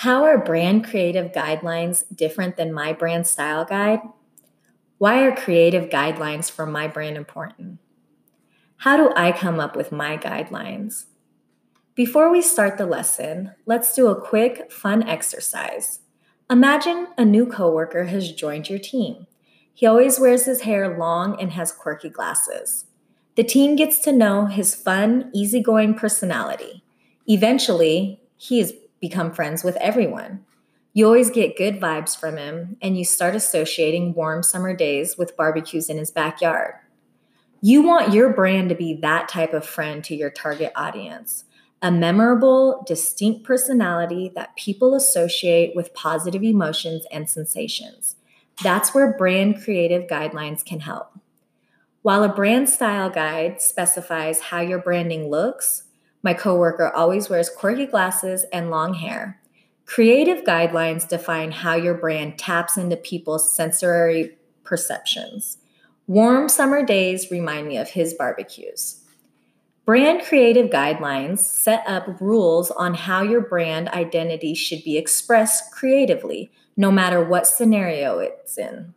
How are brand creative guidelines different than my brand style guide? Why are creative guidelines for my brand important? How do I come up with my guidelines? Before we start the lesson, let's do a quick, fun exercise. Imagine a new coworker has joined your team. He always wears his hair long and has quirky glasses. The team gets to know his fun, easygoing personality. Eventually, he has become friends with everyone. You always get good vibes from him, and you start associating warm summer days with barbecues in his backyard. You want your brand to be that type of friend to your target audience a memorable, distinct personality that people associate with positive emotions and sensations. That's where brand creative guidelines can help. While a brand style guide specifies how your branding looks, my coworker always wears quirky glasses and long hair. Creative guidelines define how your brand taps into people's sensory perceptions. Warm summer days remind me of his barbecues. Brand creative guidelines set up rules on how your brand identity should be expressed creatively, no matter what scenario it's in.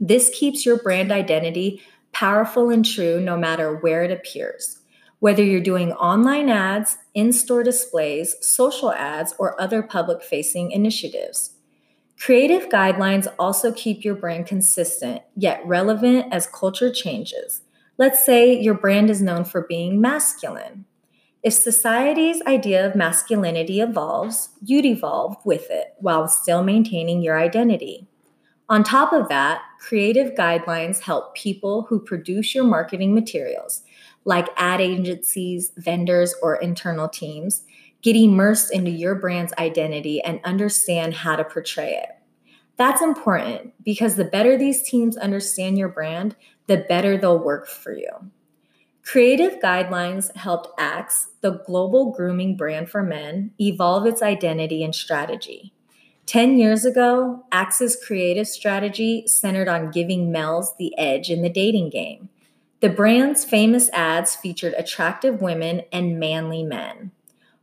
This keeps your brand identity powerful and true no matter where it appears. Whether you're doing online ads, in store displays, social ads, or other public facing initiatives. Creative guidelines also keep your brand consistent yet relevant as culture changes. Let's say your brand is known for being masculine. If society's idea of masculinity evolves, you'd evolve with it while still maintaining your identity. On top of that, creative guidelines help people who produce your marketing materials, like ad agencies, vendors, or internal teams, get immersed into your brand's identity and understand how to portray it. That's important because the better these teams understand your brand, the better they'll work for you. Creative Guidelines helped Axe, the global grooming brand for men, evolve its identity and strategy. 10 years ago, Axe's creative strategy centered on giving males the edge in the dating game. The brand's famous ads featured attractive women and manly men.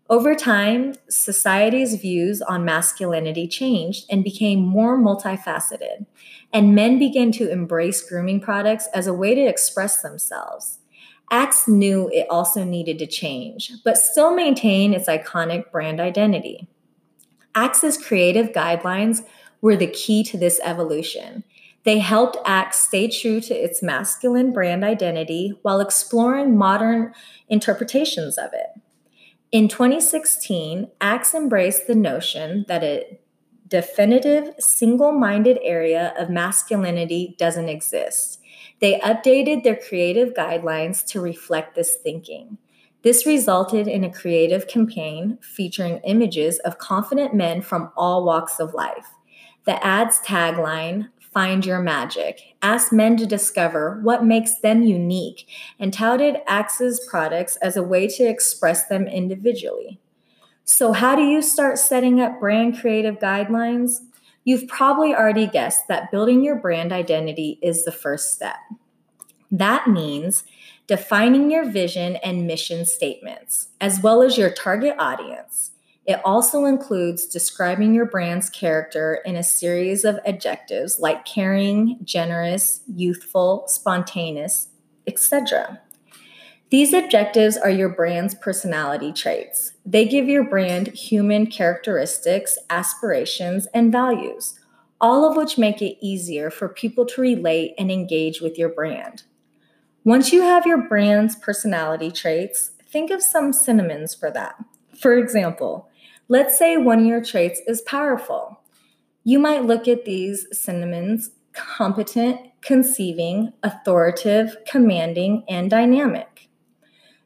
Over time, society's views on masculinity changed and became more multifaceted, and men began to embrace grooming products as a way to express themselves. Axe knew it also needed to change, but still maintain its iconic brand identity. Axe's creative guidelines were the key to this evolution. They helped Axe stay true to its masculine brand identity while exploring modern interpretations of it. In 2016, Axe embraced the notion that a definitive, single minded area of masculinity doesn't exist. They updated their creative guidelines to reflect this thinking. This resulted in a creative campaign featuring images of confident men from all walks of life. The ad's tagline, Find Your Magic, asked men to discover what makes them unique and touted Axe's products as a way to express them individually. So, how do you start setting up brand creative guidelines? You've probably already guessed that building your brand identity is the first step. That means defining your vision and mission statements, as well as your target audience. It also includes describing your brand's character in a series of adjectives like caring, generous, youthful, spontaneous, etc. These objectives are your brand's personality traits. They give your brand human characteristics, aspirations, and values, all of which make it easier for people to relate and engage with your brand. Once you have your brand's personality traits, think of some synonyms for that. For example, Let's say one of your traits is powerful. You might look at these synonyms competent, conceiving, authoritative, commanding, and dynamic.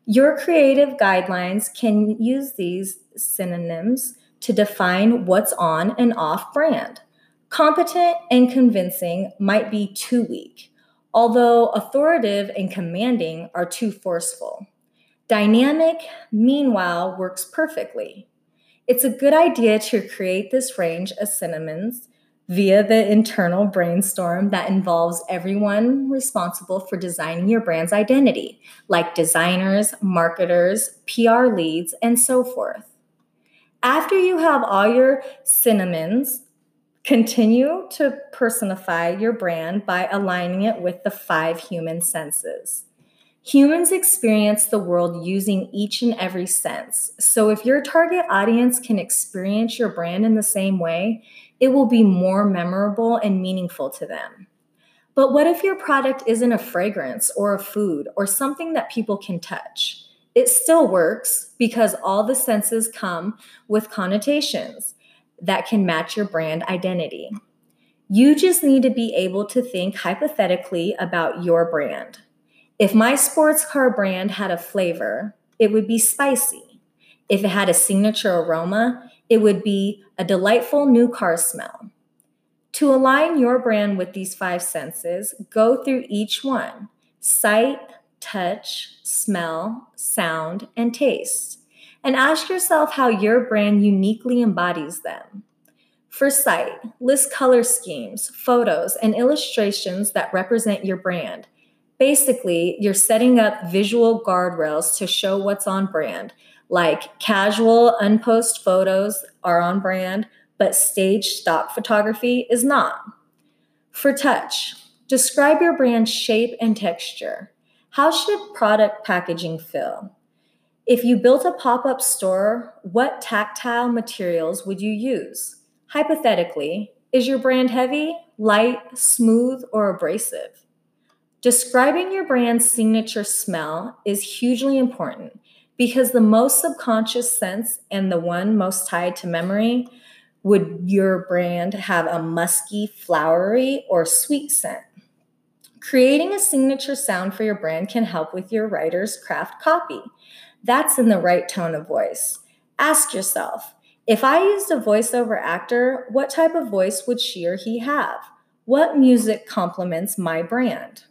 Your creative guidelines can use these synonyms to define what's on and off brand. Competent and convincing might be too weak, although authoritative and commanding are too forceful. Dynamic, meanwhile, works perfectly. It's a good idea to create this range of synonyms via the internal brainstorm that involves everyone responsible for designing your brand's identity, like designers, marketers, PR leads, and so forth. After you have all your cinnamons, continue to personify your brand by aligning it with the five human senses. Humans experience the world using each and every sense. So, if your target audience can experience your brand in the same way, it will be more memorable and meaningful to them. But what if your product isn't a fragrance or a food or something that people can touch? It still works because all the senses come with connotations that can match your brand identity. You just need to be able to think hypothetically about your brand. If my sports car brand had a flavor, it would be spicy. If it had a signature aroma, it would be a delightful new car smell. To align your brand with these five senses, go through each one sight, touch, smell, sound, and taste. And ask yourself how your brand uniquely embodies them. For sight, list color schemes, photos, and illustrations that represent your brand. Basically, you're setting up visual guardrails to show what's on brand, like casual, unpost photos are on brand, but stage stock photography is not. For touch, describe your brand's shape and texture. How should product packaging feel? If you built a pop up store, what tactile materials would you use? Hypothetically, is your brand heavy, light, smooth, or abrasive? Describing your brand's signature smell is hugely important because the most subconscious sense and the one most tied to memory would your brand have a musky, flowery, or sweet scent. Creating a signature sound for your brand can help with your writer's craft copy. That's in the right tone of voice. Ask yourself if I used a voiceover actor, what type of voice would she or he have? What music complements my brand?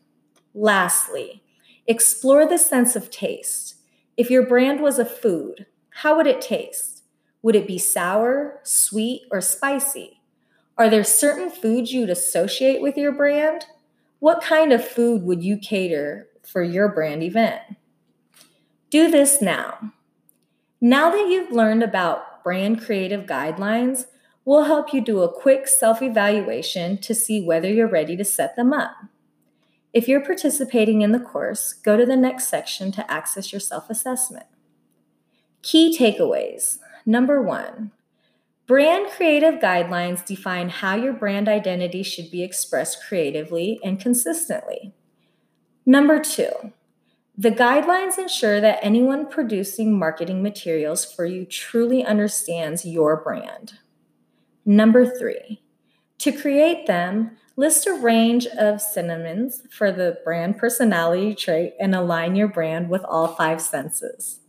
Lastly, explore the sense of taste. If your brand was a food, how would it taste? Would it be sour, sweet, or spicy? Are there certain foods you'd associate with your brand? What kind of food would you cater for your brand event? Do this now. Now that you've learned about brand creative guidelines, we'll help you do a quick self evaluation to see whether you're ready to set them up. If you're participating in the course, go to the next section to access your self assessment. Key takeaways. Number one, Brand creative guidelines define how your brand identity should be expressed creatively and consistently. Number two, the guidelines ensure that anyone producing marketing materials for you truly understands your brand. Number three, to create them, list a range of synonyms for the brand personality trait and align your brand with all five senses.